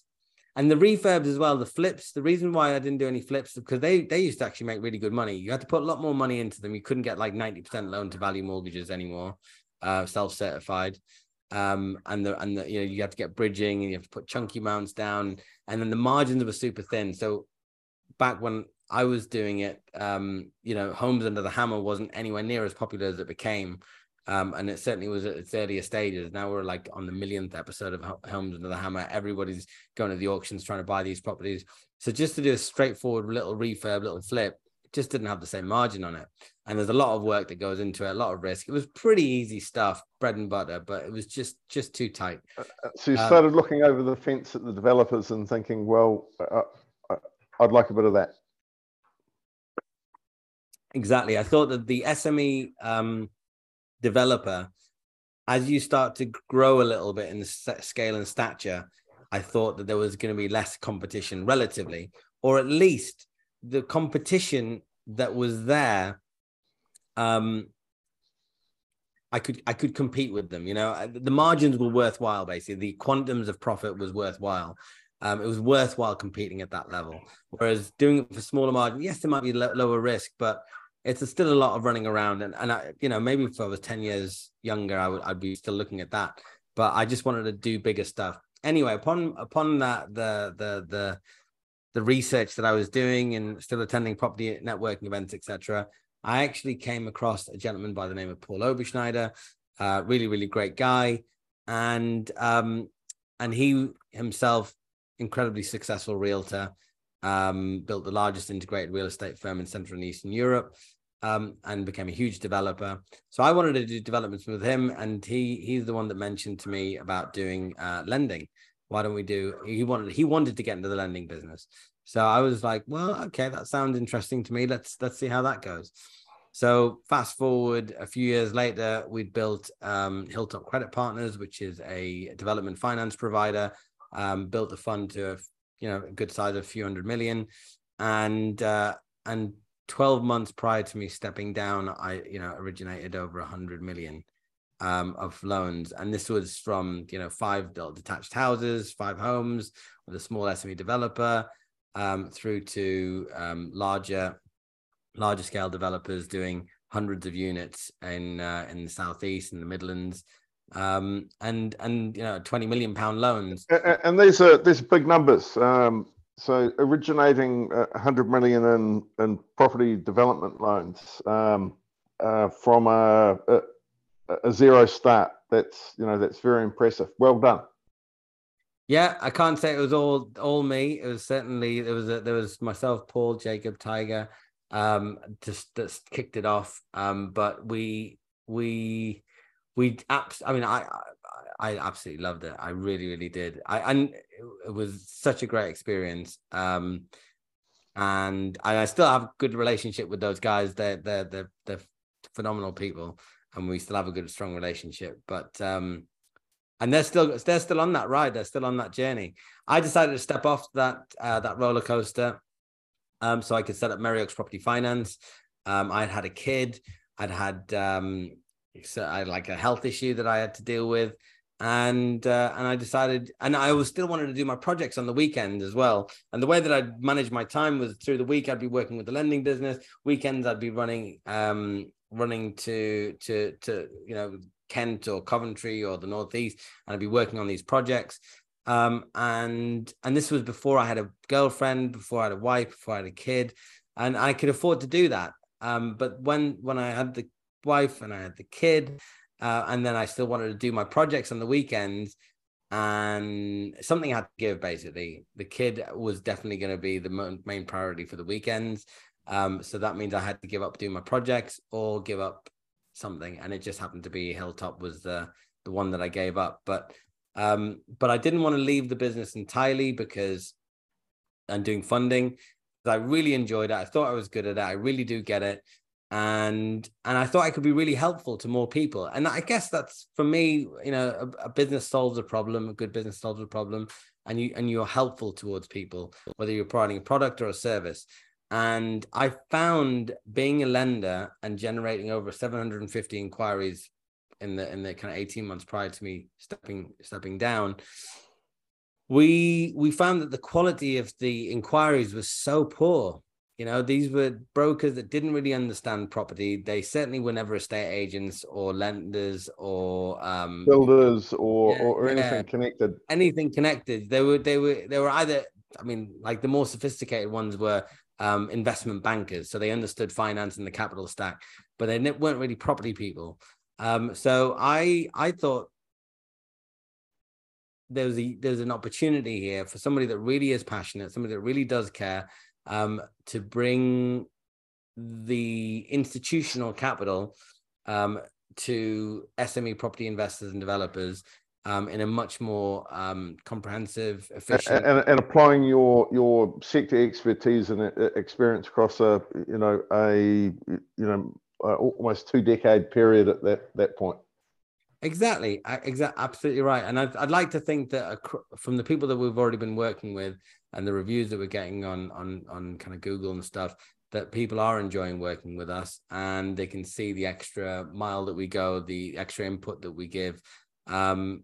and the refurbs as well. The flips. The reason why I didn't do any flips because they they used to actually make really good money. You had to put a lot more money into them. You couldn't get like ninety percent loan to value mortgages anymore, uh, self certified um, and the and the, you know you have to get bridging and you have to put chunky mounts down, and then the margins were super thin. So back when I was doing it, um, you know, Homes Under the Hammer wasn't anywhere near as popular as it became. Um, and it certainly was at its earlier stages. Now we're like on the millionth episode of Homes Under the Hammer. Everybody's going to the auctions trying to buy these properties. So just to do a straightforward little refurb, little flip, just didn't have the same margin on it. And there's a lot of work that goes into it, a lot of risk. It was pretty easy stuff, bread and butter, but it was just just too tight. Uh, uh, so you um, started looking over the fence at the developers and thinking, well, uh, uh, I'd like a bit of that. Exactly. I thought that the SME um, developer, as you start to grow a little bit in scale and stature, I thought that there was going to be less competition relatively, or at least the competition that was there um I could I could compete with them. You know, the margins were worthwhile. Basically, the quantums of profit was worthwhile. Um, it was worthwhile competing at that level. Whereas doing it for smaller margin, yes, there might be lower risk, but it's still a lot of running around. And and I, you know, maybe if I was ten years younger, I would I'd be still looking at that. But I just wanted to do bigger stuff. Anyway, upon upon that, the the the the research that I was doing and still attending property networking events, etc., I actually came across a gentleman by the name of Paul Oberschneider, uh, really, really great guy, and um, and he himself incredibly successful realtor, um, built the largest integrated real estate firm in Central and Eastern Europe. Um, and became a huge developer. So I wanted to do developments with him, and he he's the one that mentioned to me about doing uh, lending why don't we do he wanted he wanted to get into the lending business. So i was like well okay that sounds interesting to me. Let's let's see how that goes. So fast forward a few years later, we'd built um, Hilltop Credit Partners, which is a development finance provider. Um, built a fund to a you know a good size of a few hundred million, and uh, and 12 months prior to me stepping down, I you know originated over a hundred million um, of loans, and this was from you know five detached houses, five homes with a small SME developer, um, through to um, larger larger scale developers doing hundreds of units in uh, in the southeast and the Midlands, um, and and you know twenty million pound loans. And, and these are these are big numbers. Um, so originating a hundred million in in property development loans um, uh, from a, a, zero start. That's you know that's very impressive. Well done. Yeah, I can't say it was all all me. It was certainly there was a, there was myself, Paul, Jacob, Tiger, um, just just kicked it off. Um, but we we we abs- I mean, I, I I absolutely loved it. I really really did. I and it was such a great experience. Um, and I still have a good relationship with those guys. They're they're they're, they're phenomenal people, and we still have a good strong relationship. But um, and they're still they're still on that ride. They're still on that journey. I decided to step off that uh, that roller coaster, um, so I could set up Merryoaks Property Finance. Um, I'd had a kid. I'd had um, so I had like a health issue that I had to deal with, and uh, and I decided, and I was still wanted to do my projects on the weekend as well. And the way that I'd manage my time was through the week. I'd be working with the lending business. Weekends, I'd be running um, running to to to you know Kent or Coventry or the Northeast, and I'd be working on these projects. Um, and and this was before I had a girlfriend, before I had a wife, before I had a kid, and I could afford to do that. Um, but when when I had the wife and I had the kid, uh, and then I still wanted to do my projects on the weekends, and something I had to give. Basically, the kid was definitely going to be the main priority for the weekends. Um, so that means I had to give up doing my projects or give up something, and it just happened to be Hilltop was the the one that I gave up. But um, but I didn't want to leave the business entirely because I'm doing funding. I really enjoyed it. I thought I was good at it. I really do get it. And and I thought I could be really helpful to more people. And I guess that's for me, you know, a, a business solves a problem, a good business solves a problem, and you and you're helpful towards people, whether you're providing a product or a service. And I found being a lender and generating over 750 inquiries in the in the kind of 18 months prior to me stepping stepping down, we we found that the quality of the inquiries was so poor. You know, these were brokers that didn't really understand property. They certainly were never estate agents or lenders or um, builders or, yeah, or anything yeah, connected. Anything connected. They were they were they were either I mean, like the more sophisticated ones were um, investment bankers, so they understood finance and the capital stack, but they weren't really property people. Um, so I I thought there's a there's an opportunity here for somebody that really is passionate, somebody that really does care, um, to bring the institutional capital um, to SME property investors and developers um, in a much more um, comprehensive, efficient, and, and, applying your your sector expertise and uh, experience across a you know a you know almost two decade period at that that point. Exactly, exactly, absolutely right. And I'd, I'd like to think that from the people that we've already been working with and the reviews that we're getting on on on kind of Google and stuff, that people are enjoying working with us and they can see the extra mile that we go, the extra input that we give. Um,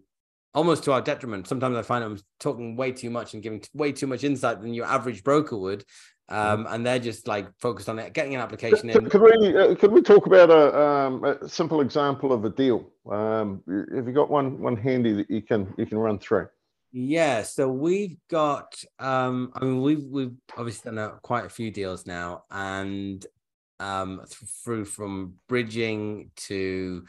almost to our detriment. Sometimes I find I'm talking way too much and giving way too much insight than your average broker would. Mm-hmm. Um, and they're just like focused on it, getting an application in. Could we uh, could we talk about a, um, a, simple example of a deal? Um, have you got one one handy that you can you can run through? Yeah, so we've got. Um, I mean, we've we've obviously done quite a few deals now, and um, through from bridging to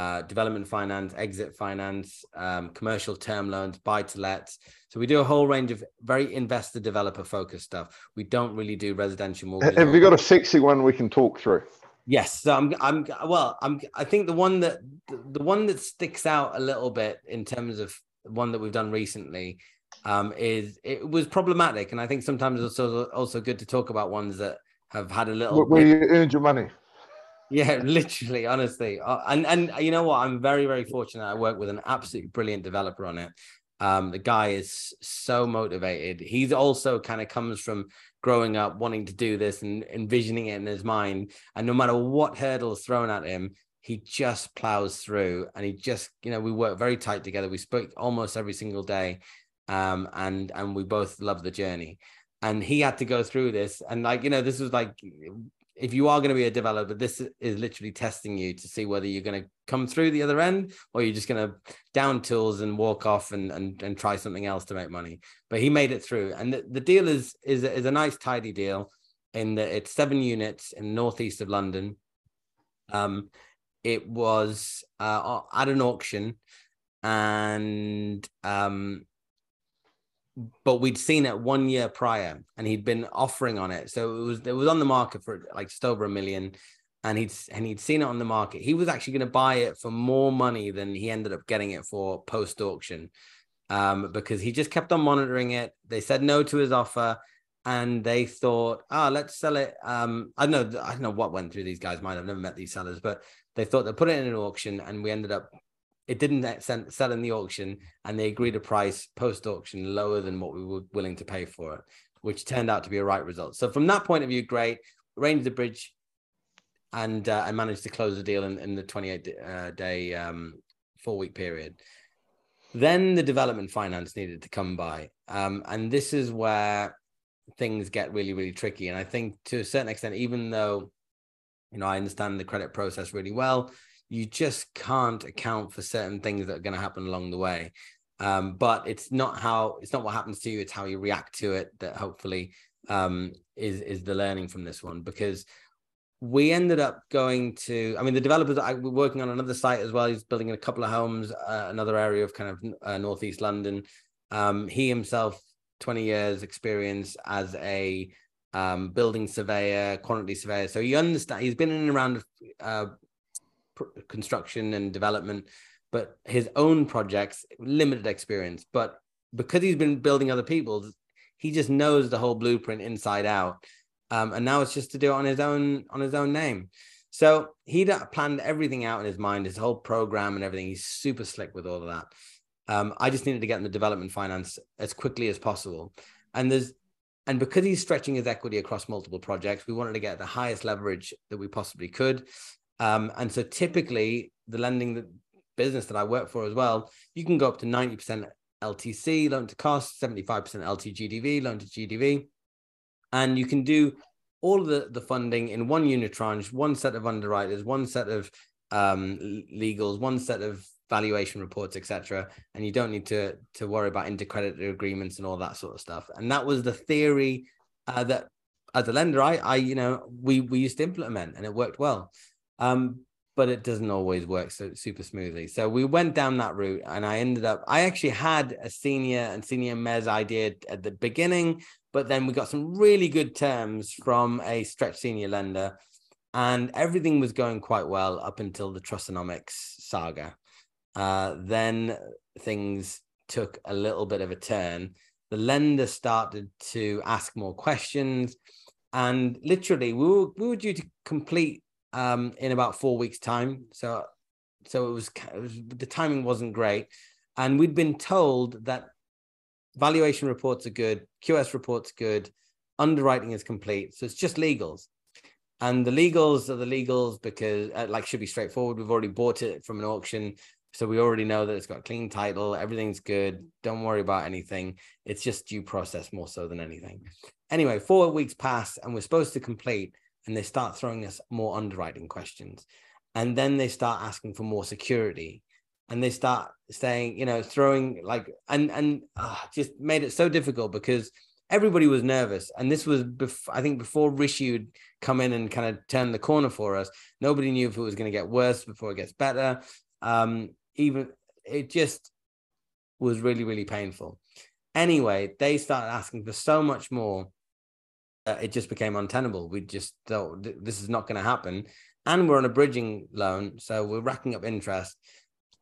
uh, development finance, exit finance, um, commercial term loans, buy to let. So we do a whole range of very investor developer focused stuff. We don't really do residential mortgage. Have you got a sexy one we can talk through? Yes, so I'm, I'm well, I'm, I think the one that the one that sticks out a little bit in terms of one that we've done recently um, is it was problematic, and I think sometimes it's also also good to talk about ones that have had a little. Where, where you earned your money. Yeah, *laughs* literally, honestly, uh, and and you know what? I'm very very fortunate. I work with an absolutely brilliant developer on it. Um, the guy is so motivated. He's also kind of comes from growing up wanting to do this and envisioning it in his mind. And no matter what hurdles thrown at him, he just plows through. And he just, you know, we work very tight together. We spoke almost every single day, um, and and we both love the journey. And he had to go through this, and like you know, this was like if you are going to be a developer, this is literally testing you to see whether you're going to come through the other end or you're just going to down tools and walk off and, and, and try something else to make money. But he made it through. And the, the deal is, is, is a nice, tidy deal in that it's seven units in northeast of London. Um, it was uh, at an auction and um, but we'd seen it one year prior and he'd been offering on it. So it was it was on the market for like just over a million and he'd and he'd seen it on the market. He was actually going to buy it for more money than he ended up getting it for post auction um, because he just kept on monitoring it. They said no to his offer and they thought ah oh, let's sell it. Um, i don't know i don't know what went through these guys' mind. I've never met these sellers but they thought they put it in an auction and we ended up it didn't sell in the auction and they agreed a price post auction lower than what we were willing to pay for it which turned out to be a right result. So from that point of view great. Arranged the bridge and uh, i managed to close the deal in, in the 28 uh, day um, four week period. Then the development finance needed to come by um, and this is where things get really really tricky. And i think to a certain extent even though you know i understand the credit process really well you just can't account for certain things that are going to happen along the way. Um, but it's not how it's not what happens to you; it's how you react to it that hopefully um, is is the learning from this one. Because we ended up going to, I mean, the developers I were working on another site as well. He's building a couple of homes, uh, another area of kind of uh, northeast London. Um, he himself, twenty years experience as a um, building surveyor, quantity surveyor. So he understands. He's been in and around uh, construction and development, but his own projects, limited experience. But because he's been building other people's, he just knows the whole blueprint inside out. Um, and now it's just to do it on his own on his own name. So he planned everything out in his mind, his whole program and everything. He's super slick with all of that. Um, I just needed to get in the development finance as quickly as possible. And there's and because he's stretching his equity across multiple projects, we wanted to get the highest leverage that we possibly could. Um, and so typically the lending business that I work for as well, you can go up to 90% LTC, loan to cost, 75% LTGDV, loan to GDV. And you can do all the, the funding in one unit tranche, one set of underwriters, one set of um, legals, one set of valuation reports, etc. And you don't need to to worry about intercreditor agreements and all that sort of stuff. And that was the theory uh, that as a lender, I, I, you know, we we used to implement, and it worked well. Um, but it doesn't always work so super smoothly. So we went down that route, and I ended up. I actually had a senior and senior mezz idea at the beginning, but then we got some really good terms from a stretch senior lender, and everything was going quite well up until the Trussonomics saga. Uh, then things took a little bit of a turn. The lender started to ask more questions, and literally, we were we were due to complete um, in about four weeks' time. So, so it was, it was the timing wasn't great, and we'd been told that valuation reports are good, QS reports good, underwriting is complete. So it's just legals. And the legals are the legals because, uh, like, should be straightforward. We've already bought it from an auction. So we already know that it's got clean title, everything's good. Don't worry about anything. It's just due process more so than anything. Anyway, four weeks pass and we're supposed to complete and they start throwing us more underwriting questions. And then they start asking for more security. And they start saying, you know, throwing like, and, and uh, just made it so difficult because everybody was nervous. And this was, bef- I think, before Rishi would come in and kind of turn the corner for us. Nobody knew if it was going to get worse before it gets better. Um, even it just was really, really painful. Anyway, they started asking for so much more uh, it just became untenable. We just thought this is not going to happen, and we're on a bridging loan, so we're racking up interest.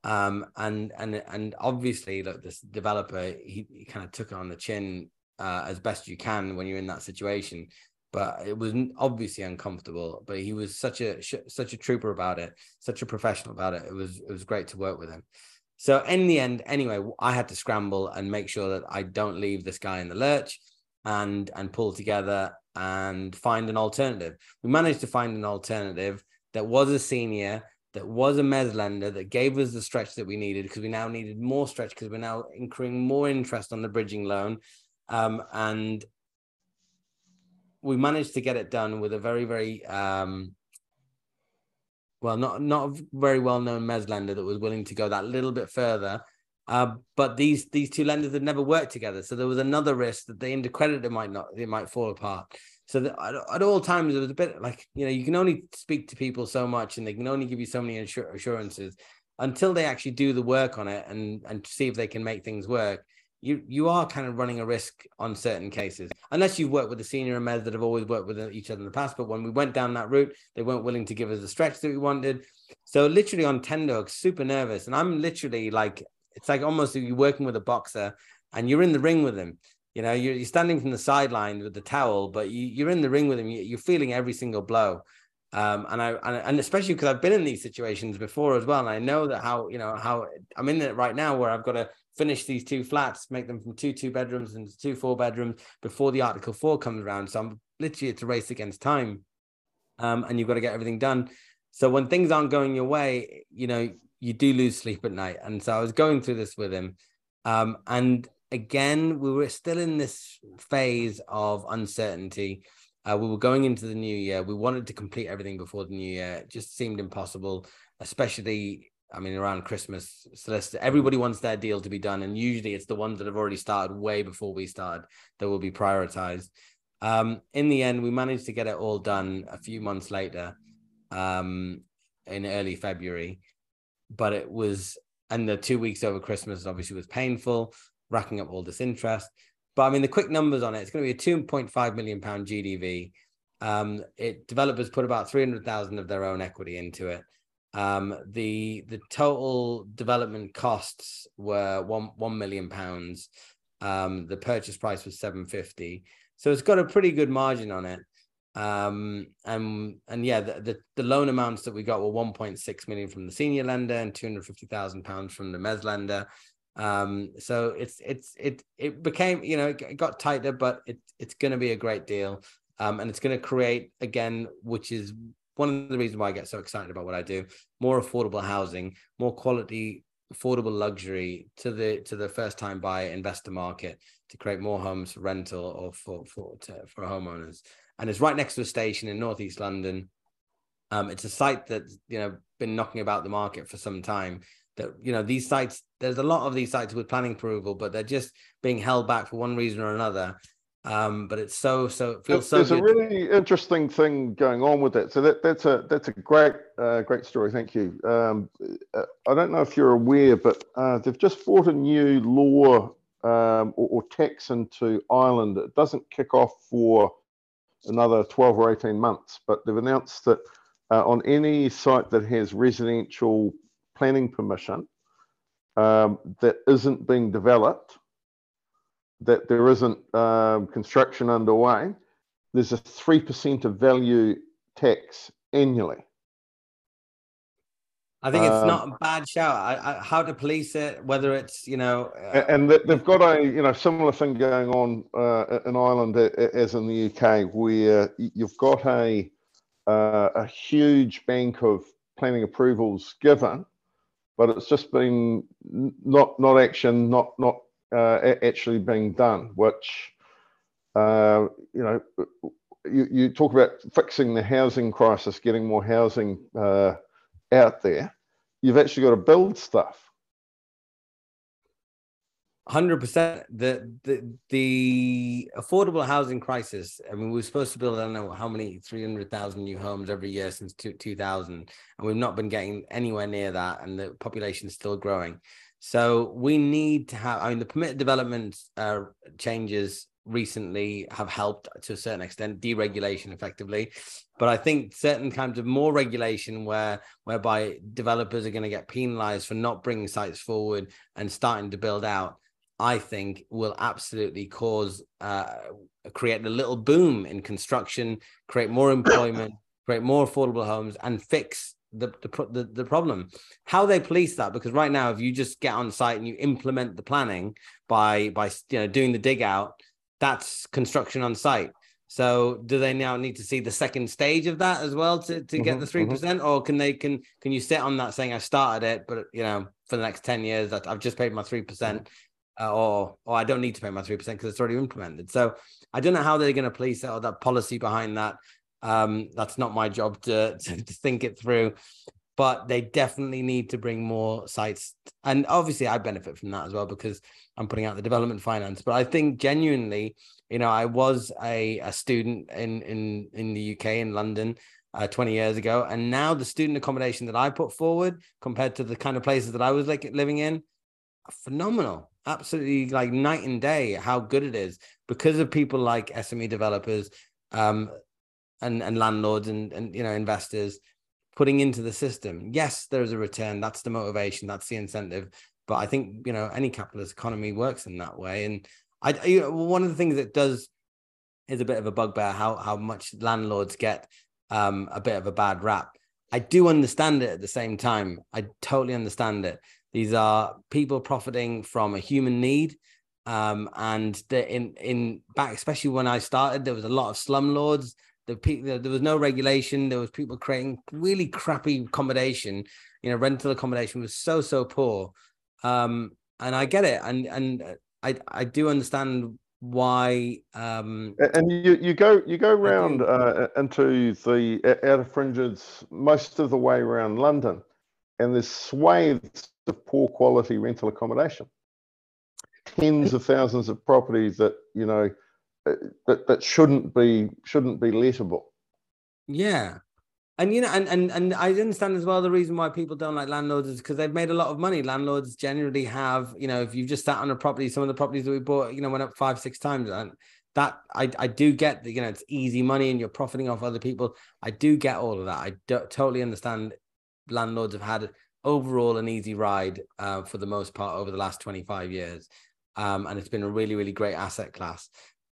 Um, and and and obviously, look, this developer he, he kind of took it on the chin uh, as best you can when you're in that situation. but it was obviously uncomfortable. But he was such a such a trooper about it, such a professional about it. It was it was great to work with him. So in the end, anyway, I had to scramble and make sure that I don't leave this guy in the lurch, and and pull together and find an alternative. We managed to find an alternative that was a senior, that was a mez lender, that gave us the stretch that we needed because we now needed more stretch because we're now incurring more interest on the bridging loan. Um, and we managed to get it done with a very, very um, well, not not a very well known mez lender that was willing to go that little bit further. Uh, but these these two lenders had never worked together, so there was another risk that the intercreditor might not it might fall apart. So at, at, all times it was a bit like you know you can only speak to people so much, and they can only give you so many assur- assurances. Until they actually do the work on it and and see if they can make things work you you are kind of running a risk on certain cases. Unless you've worked with the senior and med that have always worked with each other in the past but when we went down that route they weren't willing to give us the stretch that we wanted. So literally on tender super nervous. And i'm literally like it's like almost you're working with a boxer and you're in the ring with him you know you're, you're standing from the sideline with the towel but you, you're in the ring with him you're feeling every single blow um, and I and, and especially because I've been in these situations before as well, and I know that how you know how I'm in it right now where I've got to finish these two flats, make them from two two bedrooms into two four bedrooms before the Article Four comes around. So I'm literally it's a race against time, um, and you've got to get everything done. So when things aren't going your way, you know you do lose sleep at night. And so I was going through this with him, um, and again we were still in this phase of uncertainty. Uh, we were going into the new year. We wanted to complete everything before the new year. It just seemed impossible, especially I mean, around Christmas, solicitor, everybody wants their deal to be done, and usually it's the ones that have already started way before we started that will be prioritized. Um, in the end, we managed to get it all done a few months later, um, in early February, but it was, and the two weeks over Christmas obviously was painful, racking up all this interest. But I mean, the quick numbers on it, it's going to be a 2.5 million pound GDV. Um, it developers put about 300,000 of their own equity into it. Um, the the total development costs were one one million pounds. Um, the purchase price was seven fifty, so it's got a pretty good margin on it. Um, and and yeah, the, the, the loan amounts that we got were one point six million from the senior lender and two hundred fifty thousand pounds from the mez lender. Um, so it's it's it it became you know it got tighter, but it it's going to be a great deal. Um, and it's going to create again, which is one of the reasons why I get so excited about what I do. More affordable housing, more quality, affordable luxury to the to the first time buyer investor market to create more homes for rental or for for to, for homeowners. And it's right next to a station in northeast London. Um, it's a site that's you know been knocking about the market for some time. That you know these sites, there's a lot of these sites with planning approval, but they're just being held back for one reason or another. Um, but it's so so it feels so. There's a really interesting thing going on with that. So that that's a that's a great uh, great story. Thank you. Um, uh, I don't know if you're aware, but uh, they've just brought a new law um, or, or, tax into Ireland. It doesn't kick off for another 12 or 18 months, but they've announced that uh, on any site that has residential planning permission um, that isn't being developed that there isn't um, construction underway, there's a 3% of value tax annually. I think it's um, not a bad shout. I, I, how to police it, whether it's you know, uh, and they've got a you know similar thing going on uh, in Ireland as in the UK, where you've got a uh, a huge bank of planning approvals given, but it's just been not not action, not not uh, actually being done, which, uh, you know, you, you talk about fixing the housing crisis, getting more housing uh, out there. You've actually got to build stuff. Hundred percent. The the the affordable housing crisis. I mean, we are supposed to build I don't know how many three hundred thousand new homes every year since two, 2000, and we've not been getting anywhere near that, and the population is still growing. So we need to have, I mean, the permitted development uh, changes recently have helped to a certain extent deregulation effectively but i think certain kinds of more regulation where whereby developers are going to get penalized for not bringing sites forward and starting to build out I think will absolutely cause uh, create a little boom in construction, create more employment, *coughs* create more affordable homes, and fix the, the the the problem. How they police that? Because right now, if you just get on site and you implement the planning by by you know doing the dig out, that's construction on site. So do they now need to see the second stage of that as well to, to get mm-hmm, the 3 mm-hmm. percent, or can they can can you sit on that saying I started it, but you know for the next ten years that I've just paid my three percent, mm-hmm. uh, or or I don't need to pay my three percent because it's already implemented. So I don't know how they're going to police that or that policy behind that. Um, that's not my job to, to, *laughs* to think it through, but they definitely need to bring more sites. And obviously, I benefit from that as well because I'm putting out the development finance. But I think genuinely, you know, I was a, a student in in in the UK in London. Uh, 20 years ago and now the student accommodation that i put forward compared to the kind of places that i was like living in phenomenal absolutely like night and day how good it is because of people like sme developers um, and and landlords and and you know investors putting into the system. Yes, there's a return. That's the motivation. That's the incentive. But I think you know any capitalist economy works in that way. And I know, one of the things that does is a bit of a bugbear how how much landlords get um, a bit of a bad rap. I do understand it at the same time. I totally understand it. These are people profiting from a human need. Um, and in in back, especially when I started, there was a lot of slumlords the people there was no regulation there was people creating really crappy accommodation you know rental accommodation was so so poor. Um and i get it and and i i do understand why um and you you go you go around uh, into the outer fringes most of the way around london and there's swathes of poor quality rental accommodation. Tens of thousands of properties that you know that that shouldn't be shouldn't be lettable. Yeah. And you know, and, and and I understand as well the reason why people don't like landlords is because they've made a lot of money. Landlords generally have, you know, if you've just sat on a property, some of the properties that we bought, you know, went up five, six times. And that I I do get that, you know, it's easy money and you're profiting off other people. I do get all of that. I do, totally understand landlords have had overall an easy ride uh, for the most part over the last 25 years. Um, and it's been a really, really great asset class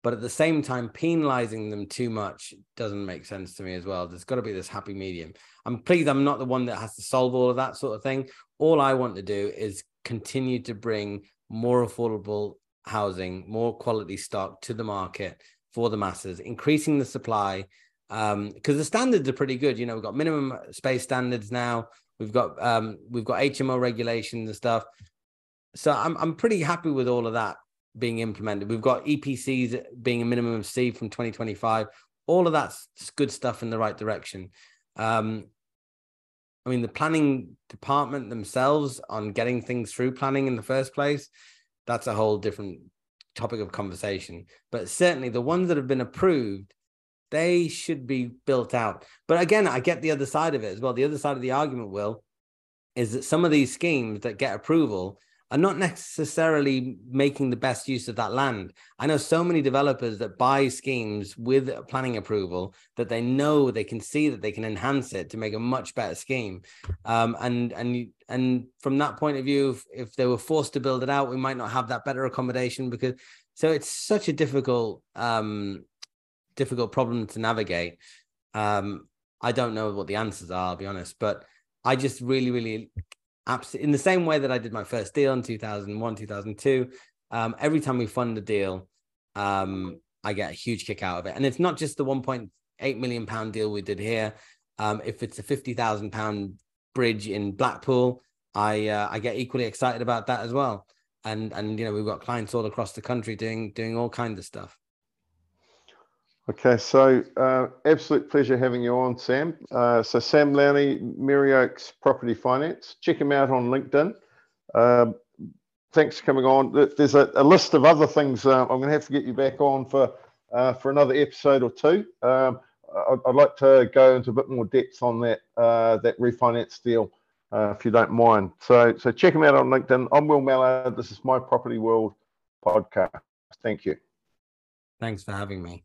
but at the same time penalizing them too much doesn't make sense to me as well. There's got to be this happy medium. I'm pleased i'm not the one that has to solve all of that sort of thing. All i want to do is continue to bring more affordable housing more quality stock to the market for the masses increasing the supply um because the standards are pretty good. You know we've got minimum space standards now. We've got um we've got hmo regulations and stuff. So i'm i'm pretty happy with all of that being implemented. We've got EPCs being a minimum of C from 2025. All of that's good stuff in the right direction. Um, I mean, the planning department themselves on getting things through planning in the first place, that's a whole different topic of conversation. But certainly the ones that have been approved, they should be built out. But again, I get the other side of it as well. The other side of the argument, Will, is that some of these schemes that get approval are not necessarily making the best use of that land. I know so many developers that buy schemes with planning approval that they know they can see that they can enhance it to make a much better scheme. Um, and and and from that point of view, if, if they were forced to build it out, we might not have that better accommodation because so it's such a difficult um, difficult problem to navigate. Um, I don't know what the answers are, I'll be honest, but I just really, really absolutely in the same way that I did my first deal in 2001, 2002. Um, every time we fund a deal, um, I get a huge kick out of it. And it's not just the 1.8 million pound deal we did here. Um, if it's a 50,000 pound bridge in Blackpool, I uh, I get equally excited about that as well. And and you know we've got clients all across the country doing doing all kinds of stuff. Okay, so uh, absolute pleasure having you on, Saam. Uh, so Saam Lowni, Merry Oaks Property Finance. Check him out on LinkedIn. Um, thanks for coming on. There's a, a list of other things uh, I'm going to have to get you back on for uh, for another episode or two. Um, I'd, I'd, like to go into a bit more depth on that uh, that refinance deal, if you don't mind. So so check him out on LinkedIn. I'm Will Mallard. This is my Property World podcast. Thank you. Thanks for having me.